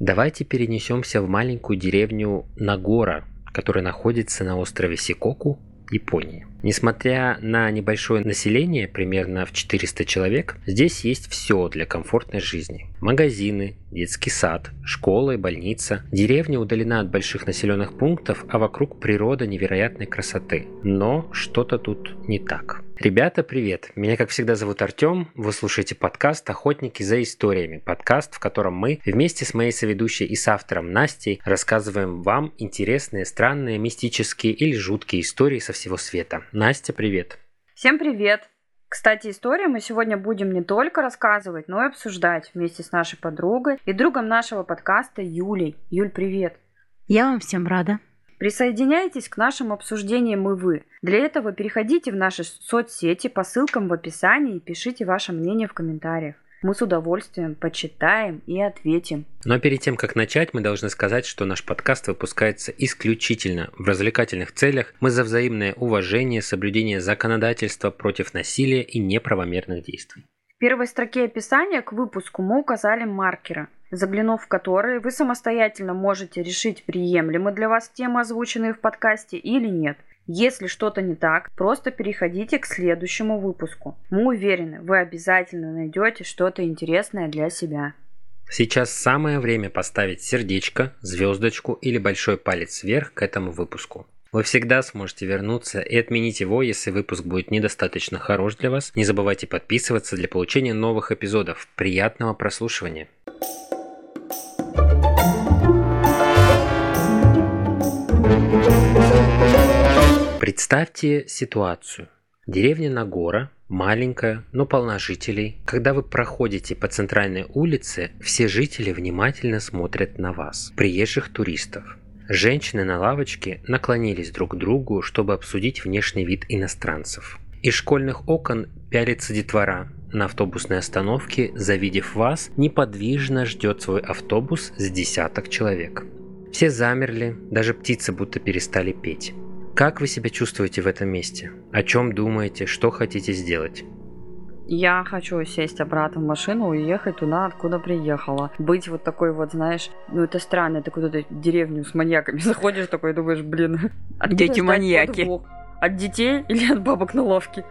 Давайте перенесемся в маленькую деревню Нагора, которая находится на острове Сикоку, Японии. Несмотря на небольшое население, примерно в 400 человек, здесь есть все для комфортной жизни. Магазины, детский сад, школа и больница. Деревня удалена от больших населенных пунктов, а вокруг природа невероятной красоты. Но что-то тут не так. Ребята, привет! Меня, как всегда, зовут Артем. Вы слушаете подкаст «Охотники за историями». Подкаст, в котором мы вместе с моей соведущей и с автором Настей рассказываем вам интересные, странные, мистические или жуткие истории со всего света. Настя, привет! Всем привет! Кстати, историю мы сегодня будем не только рассказывать, но и обсуждать вместе с нашей подругой и другом нашего подкаста Юлей. Юль, привет! Я вам всем рада. Присоединяйтесь к нашим обсуждениям и вы. Для этого переходите в наши соцсети по ссылкам в описании и пишите ваше мнение в комментариях. Мы с удовольствием почитаем и ответим. Но перед тем, как начать, мы должны сказать, что наш подкаст выпускается исключительно в развлекательных целях. Мы за взаимное уважение, соблюдение законодательства против насилия и неправомерных действий. В первой строке описания к выпуску мы указали маркеры – заглянув в которые вы самостоятельно можете решить, приемлемы для вас темы, озвученные в подкасте или нет. Если что-то не так, просто переходите к следующему выпуску. Мы уверены, вы обязательно найдете что-то интересное для себя. Сейчас самое время поставить сердечко, звездочку или большой палец вверх к этому выпуску. Вы всегда сможете вернуться и отменить его, если выпуск будет недостаточно хорош для вас. Не забывайте подписываться для получения новых эпизодов. Приятного прослушивания! Представьте ситуацию. Деревня Нагора, маленькая, но полна жителей. Когда вы проходите по центральной улице, все жители внимательно смотрят на вас, приезжих туристов. Женщины на лавочке наклонились друг к другу, чтобы обсудить внешний вид иностранцев. Из школьных окон пялится детвора. На автобусной остановке, завидев вас, неподвижно ждет свой автобус с десяток человек. Все замерли, даже птицы будто перестали петь. Как вы себя чувствуете в этом месте? О чем думаете? Что хотите сделать? Я хочу сесть обратно в машину и уехать туда, откуда приехала. Быть вот такой вот, знаешь, ну это странно, ты куда-то деревню с маньяками заходишь такой, думаешь, блин, дети маньяки. От детей или от бабок на ловке?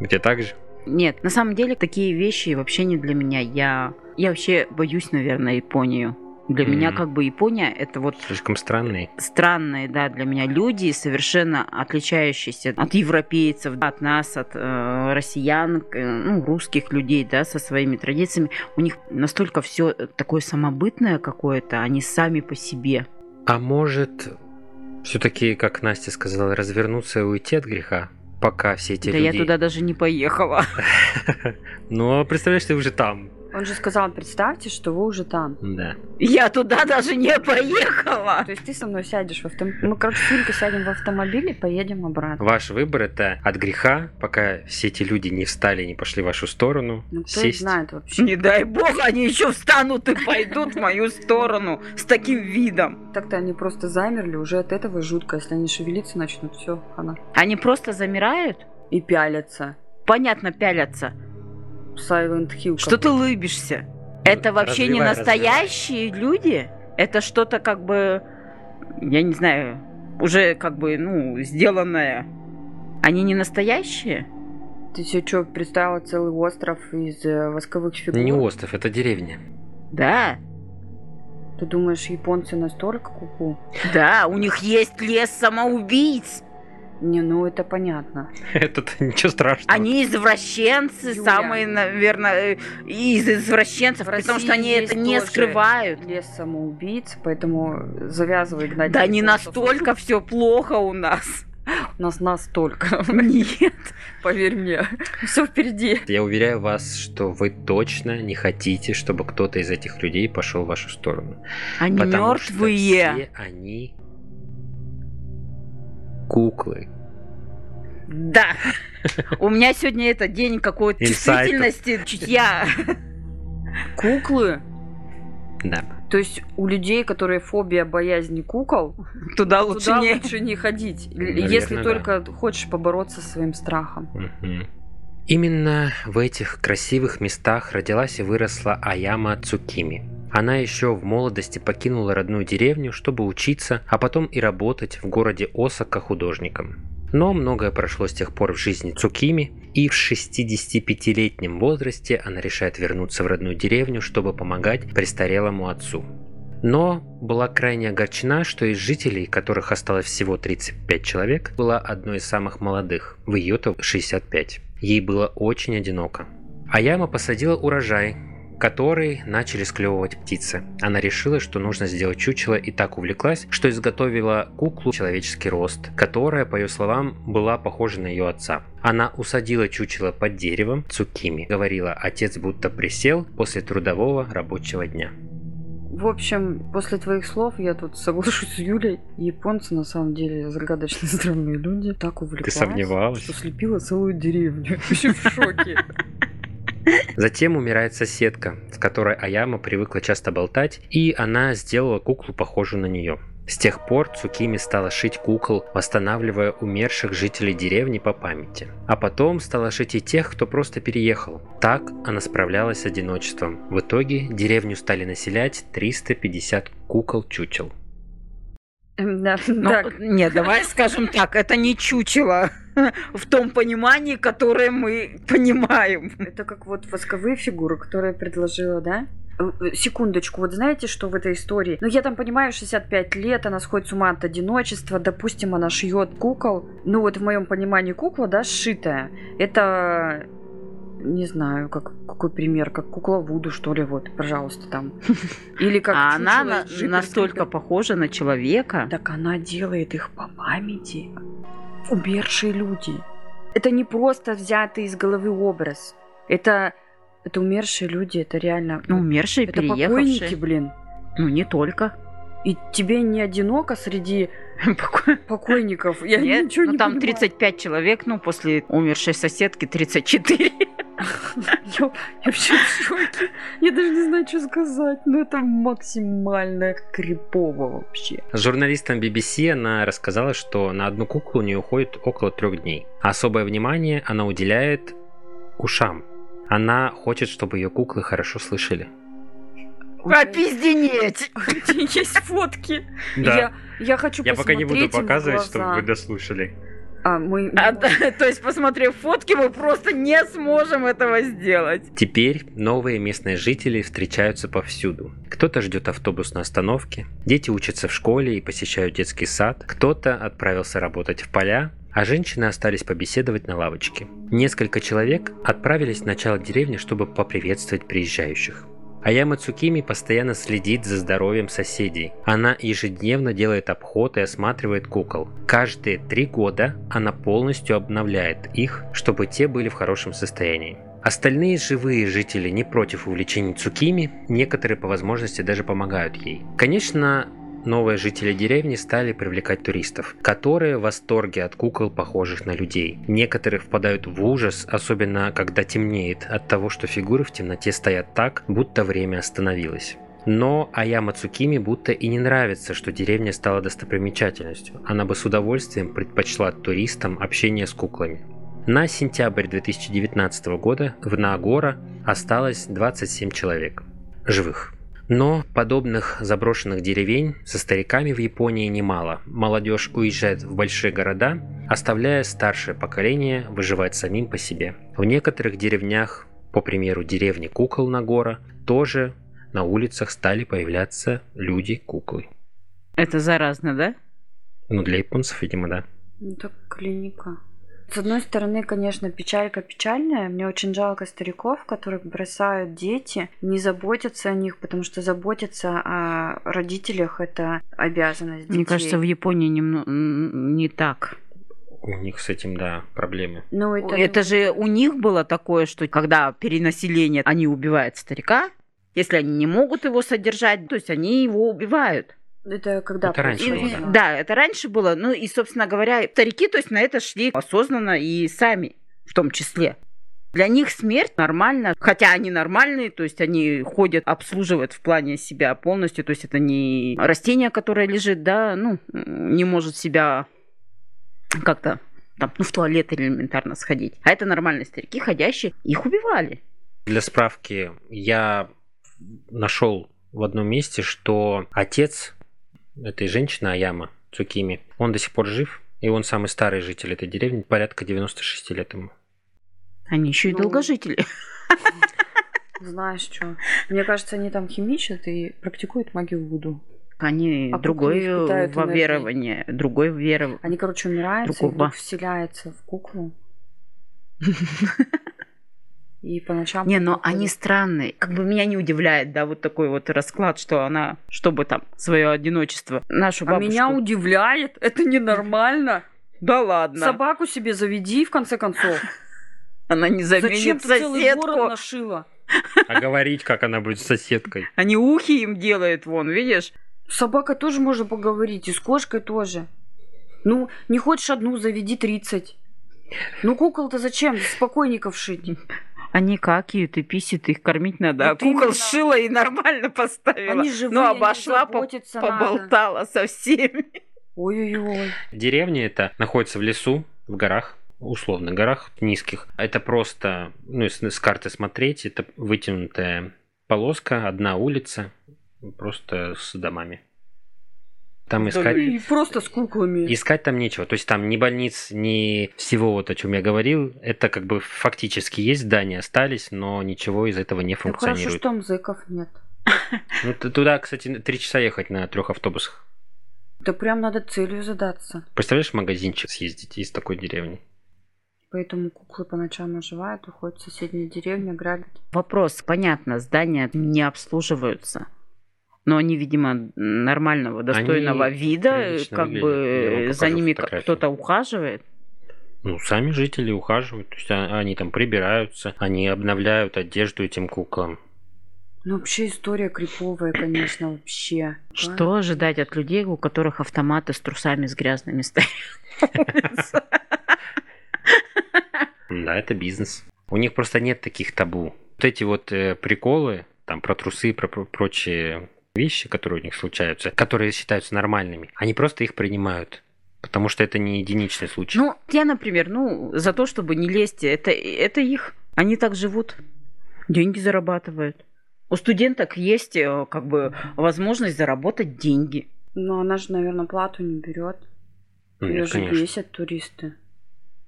Где так же? Нет, на самом деле такие вещи вообще не для меня. Я, я вообще боюсь, наверное, Японию. Для mm меня как бы Япония это вот... Слишком странные. Странные, да, для меня люди, совершенно отличающиеся от европейцев, от нас, от э, россиян, э, ну, русских людей, да, со своими традициями. У них настолько все такое самобытное какое-то, они сами по себе. А может, все-таки, как Настя сказала, развернуться и уйти от греха? Пока все эти да люди... Да я туда даже не поехала. А представляешь, ты уже там. Он же сказал, представьте, что вы уже там. Да. Я туда даже не поехала. То есть ты со мной сядешь в автомобиль. Мы, короче, с сядем в автомобиль и поедем обратно. Ваш выбор это от греха, пока все эти люди не встали, не пошли в вашу сторону. Ну, кто сесть. знает вообще. Не дай бог, они еще встанут и пойдут в мою сторону с таким видом. Так-то они просто замерли, уже от этого жутко. Если они шевелиться начнут, все, она. Они просто замирают? И пялятся. Понятно, пялятся. Silent Hill. Что ты улыбишься? Это вообще развивай, не настоящие развивай. люди? Это что-то как бы, я не знаю, уже как бы, ну, сделанное. Они не настоящие? Ты все что, представила целый остров из э, восковых фигур? Не остров, это деревня. Да. Ты думаешь, японцы настолько куку? -ку? Да, у них есть лес самоубийц. Не, ну это понятно. Это ничего страшного. Они извращенцы, Юля. самые, наверное, из извращенцев, в потому что они это не скрывают. Лес самоубийц, поэтому завязывай гнать. Да не настолько все плохо у нас. У нас настолько. Нет. Поверь мне, все впереди. Я уверяю вас, что вы точно не хотите, чтобы кто-то из этих людей пошел в вашу сторону. Они мертвые. Все они куклы. Да. У меня сегодня это день какой-то чувствительности, чутья. Куклы? Да. То есть у людей, которые фобия боязни кукол, туда лучше, туда не... лучше не ходить, Наверное, если да. только хочешь побороться со своим страхом. Угу. Именно в этих красивых местах родилась и выросла Аяма Цукими. Она еще в молодости покинула родную деревню, чтобы учиться, а потом и работать в городе Осака художником. Но многое прошло с тех пор в жизни Цукими, и в 65-летнем возрасте она решает вернуться в родную деревню, чтобы помогать престарелому отцу. Но была крайне огорчена, что из жителей, которых осталось всего 35 человек, была одной из самых молодых, в ее-то 65. Ей было очень одиноко. Аяма посадила урожай, который начали склевывать птицы. Она решила, что нужно сделать чучело и так увлеклась, что изготовила куклу человеческий рост, которая, по ее словам, была похожа на ее отца. Она усадила чучело под деревом цукими. Говорила, отец будто присел после трудового рабочего дня. В общем, после твоих слов я тут соглашусь с Юлей. Японцы на самом деле загадочные странные люди. Так увлеклась, Ты сомневалась? что слепила целую деревню. Вообще в шоке. Затем умирает соседка, с которой Аяма привыкла часто болтать, и она сделала куклу, похожую на нее. С тех пор Цукими стала шить кукол, восстанавливая умерших жителей деревни по памяти. А потом стала шить и тех, кто просто переехал. Так она справлялась с одиночеством. В итоге деревню стали населять 350 кукол-чучел. Да, Ну, так, Нет, давай скажем так, это не чучело в том понимании, которое мы понимаем. это как вот восковые фигуры, которые я предложила, да? Э, э, Секундочку, вот знаете, что в этой истории? Ну, я там понимаю, 65 лет, она сходит с ума от одиночества, допустим, она шьет кукол. Ну, вот в моем понимании кукла, да, сшитая. Это, не знаю, как, какой пример, как кукла Вуду, что ли, вот, пожалуйста, там. Или как А она на- настолько похожа на человека. Так она делает их по памяти. Умершие люди. Это не просто взятый из головы образ. Это, это умершие люди, это реально... Ну, умершие, это покойники, переехавшие. блин. Ну, не только. И тебе не одиноко среди покойников. Я Нет, ничего ну не там понимаю. 35 человек, ну, после умершей соседки 34. Я, я вообще в шоке. Я даже не знаю, что сказать. Ну, это максимально крипово вообще. С журналистом BBC она рассказала, что на одну куклу у нее уходит около трех дней. Особое внимание она уделяет ушам. Она хочет, чтобы ее куклы хорошо слышали. Опизденеть! Есть фотки. Я, я хочу Я пока не буду показывать, чтобы вы дослушали. А, мы... А, то есть, посмотрев фотки, мы просто не сможем этого сделать. Теперь новые местные жители встречаются повсюду. Кто-то ждет автобус на остановке, дети учатся в школе и посещают детский сад, кто-то отправился работать в поля, а женщины остались побеседовать на лавочке. Несколько человек отправились в начало деревни, чтобы поприветствовать приезжающих. Аяма Цукими постоянно следит за здоровьем соседей. Она ежедневно делает обход и осматривает кукол. Каждые три года она полностью обновляет их, чтобы те были в хорошем состоянии. Остальные живые жители не против увлечений Цукими, некоторые по возможности даже помогают ей. Конечно, новые жители деревни стали привлекать туристов, которые в восторге от кукол, похожих на людей. Некоторые впадают в ужас, особенно когда темнеет, от того, что фигуры в темноте стоят так, будто время остановилось. Но Аяма Цукими будто и не нравится, что деревня стала достопримечательностью. Она бы с удовольствием предпочла туристам общение с куклами. На сентябрь 2019 года в Наагора осталось 27 человек живых. Но подобных заброшенных деревень со стариками в Японии немало. Молодежь уезжает в большие города, оставляя старшее поколение выживать самим по себе. В некоторых деревнях, по примеру деревни Кукол Нагора, тоже на улицах стали появляться люди-куклы. Это заразно, да? Ну, для японцев, видимо, да. Ну, так клиника. С одной стороны, конечно, печалька печальная. Мне очень жалко стариков, которых бросают дети, не заботятся о них, потому что заботиться о родителях это обязанность детей. Мне кажется, в Японии немного не так. У них с этим, да, проблемы. Ну, это, Это же у них было такое, что когда перенаселение, они убивают старика, если они не могут его содержать, то есть они его убивают. Это когда Это раньше И- было, происходило? да, это раньше было. Ну и, собственно говоря, старики, то есть на это шли осознанно и сами в том числе. Для них смерть нормально, хотя они нормальные, то есть они ходят, обслуживают в плане себя полностью, то есть это не растение, которое лежит, да, ну, не может себя как-то там, ну, в туалет элементарно сходить. А это нормальные старики, ходящие, их убивали. Для справки, я нашел в одном месте, что отец этой женщины, Аяма Цукими, он до сих пор жив, и он самый старый житель этой деревни, порядка 96 лет ему. Они еще и Ну, долгожители. Знаешь что? Мне кажется, они там химичат и практикуют магию Вуду. Они А другое энергией. верование, другое верование. Они, короче, умирают, и Другого. дух вселяется в куклу. И по ночам... Не, но они странные. Как бы меня не удивляет, да, вот такой вот расклад, что она, чтобы там свое одиночество, нашу А бабушку... меня удивляет, это ненормально. Да ладно. Собаку себе заведи, в конце концов. Она не Зачем заменит ты целый город соседку. нашила? А говорить, как она будет с соседкой. Они ухи им делают, вон, видишь? С собакой тоже можно поговорить, и с кошкой тоже. Ну, не хочешь одну, заведи 30. Ну, кукол-то зачем? Спокойников шить. Они какают и писят, их кормить надо. Вот а кукол именно. сшила и нормально поставила. Они живые, ну, обошла, по- заботиться надо. поболтала со всеми. Ой-ой-ой. Деревня эта находится в лесу, в горах, условно, горах низких. Это просто, ну, если с карты смотреть, это вытянутая полоска, одна улица, просто с домами. Там искать... И просто с куклами. Искать там нечего. То есть там ни больниц, ни всего вот о чем я говорил. Это как бы фактически есть здания, остались, но ничего из этого не Так хорошо, функционирует. что там зэков нет. Ну, туда, кстати, три часа ехать на трех автобусах. Да прям надо целью задаться. Представляешь, в магазинчик съездить из такой деревни? Поэтому куклы по ночам оживают, уходят в соседнюю деревню, грабят. Вопрос, понятно, здания не обслуживаются. Но они, видимо, нормального, достойного Они вида, как выглядят. Бы за покажу ними кто-то ухаживает. Ну, сами жители ухаживают. То есть а- они там прибираются, они обновляют одежду этим куклам. Ну, вообще история криповая, конечно, вообще. Что ожидать от людей, у которых автоматы с трусами с грязными стоят? Да, это бизнес. У них просто нет таких табу. Вот эти вот э, приколы, там про трусы, про прочие вещи, которые у них случаются, которые считаются нормальными, они просто их принимают. Потому что это не единичный случай. Ну, я, например, ну, за то, чтобы не лезть, это, это их. Они так живут, деньги зарабатывают. У студенток есть э, как бы возможность заработать деньги. Но она же, наверное, плату не берет. Ну, Ее же конечно. бесят туристы.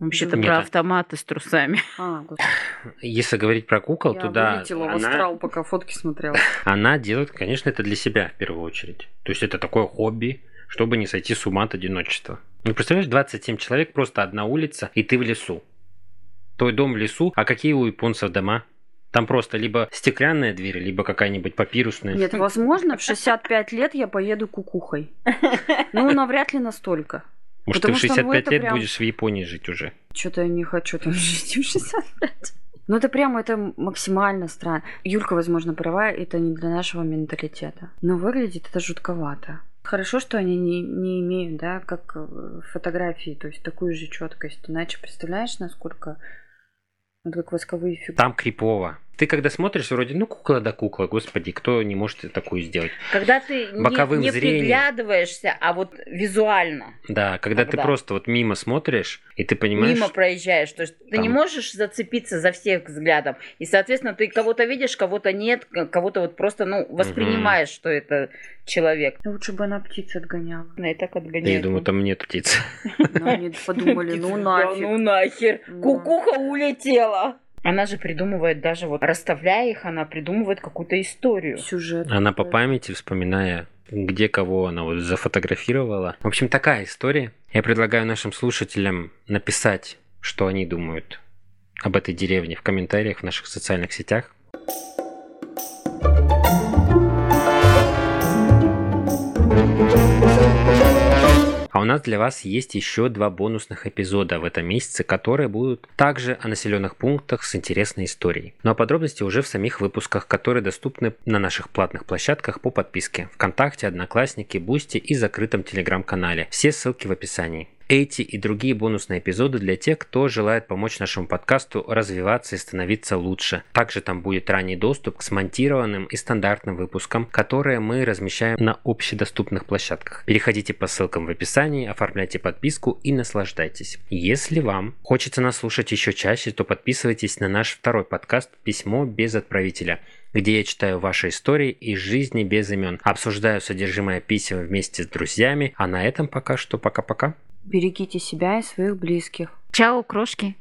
Вообще-то Нет, про а- автоматы с трусами. А, Если говорить про кукол, я то да, в она, астрал, пока фотки смотрела. она делает, конечно, это для себя в первую очередь. То есть это такое хобби, чтобы не сойти с ума от одиночества. Ну, представляешь, 27 человек, просто одна улица, и ты в лесу. Твой дом в лесу, а какие у японцев дома? Там просто либо стеклянная дверь, либо какая-нибудь папирусная. Нет, возможно, в 65 лет я поеду кукухой. Ну, навряд ли настолько. Может, потому ты в что, ну, 65 это лет прям- будешь в Японии жить уже. Что-то я не хочу там жить в 65. Ну, это прямо, это максимально странно. Юлька, возможно, права, это не для нашего менталитета. Но выглядит это жутковато. Хорошо, что они не, не имеют, да, как э, фотографии, то есть такую же четкость. Иначе представляешь, насколько вот как восковые фигуры. Там крипово. Ты когда смотришь, вроде, ну, кукла да кукла, господи, кто не может такую сделать? Когда ты не, Боковым не зрением. приглядываешься, а вот визуально Да, когда ты Когда? просто вот мимо смотришь, и ты понимаешь, мимо проезжаешь, то есть ты не Там- можешь зацепиться за всех взглядом. И, соответственно, ты кого-то видишь, кого-то нет, кого-то вот просто, ну, воспринимаешь, что это человек. Лучше бы она птиц отгоняла. Она и так да отгоняет. я думаю, там нет птиц. Но они подумали, ну Да, нафиг. Ну нахер. Да. Кукуха улетела. Она же придумывает даже вот, расставляя их, она придумывает какую-то историю. Сюжет. Она по памяти, вспоминая, где кого она вот зафотографировала. В общем, такая история. Я предлагаю нашим слушателям написать, что они думают об этой деревне в комментариях в наших социальных сетях. А у нас для вас есть еще два бонусных эпизода в этом месяце, которые будут также о населенных пунктах с интересной историей. Ну а подробности уже в самих выпусках, которые доступны на наших платных площадках по подписке ВКонтакте, Одноклассники, Бусти и закрытом Телеграм-канале. Все ссылки в описании. Эти и другие бонусные эпизоды для тех, кто желает помочь нашему подкасту развиваться и становиться лучше. Также там будет ранний доступ к смонтированным и стандартным выпускам, которые мы размещаем на общедоступных площадках. Переходите по ссылкам в описании, оформляйте подписку и наслаждайтесь. Если вам хочется нас слушать еще чаще, то подписывайтесь на наш второй подкаст «Письмо без отправителя». где я читаю ваши истории из жизни без имен, обсуждаю содержимое писем вместе с друзьями, а на этом пока что пока-пока. Берегите себя и своих близких. Чао, крошки!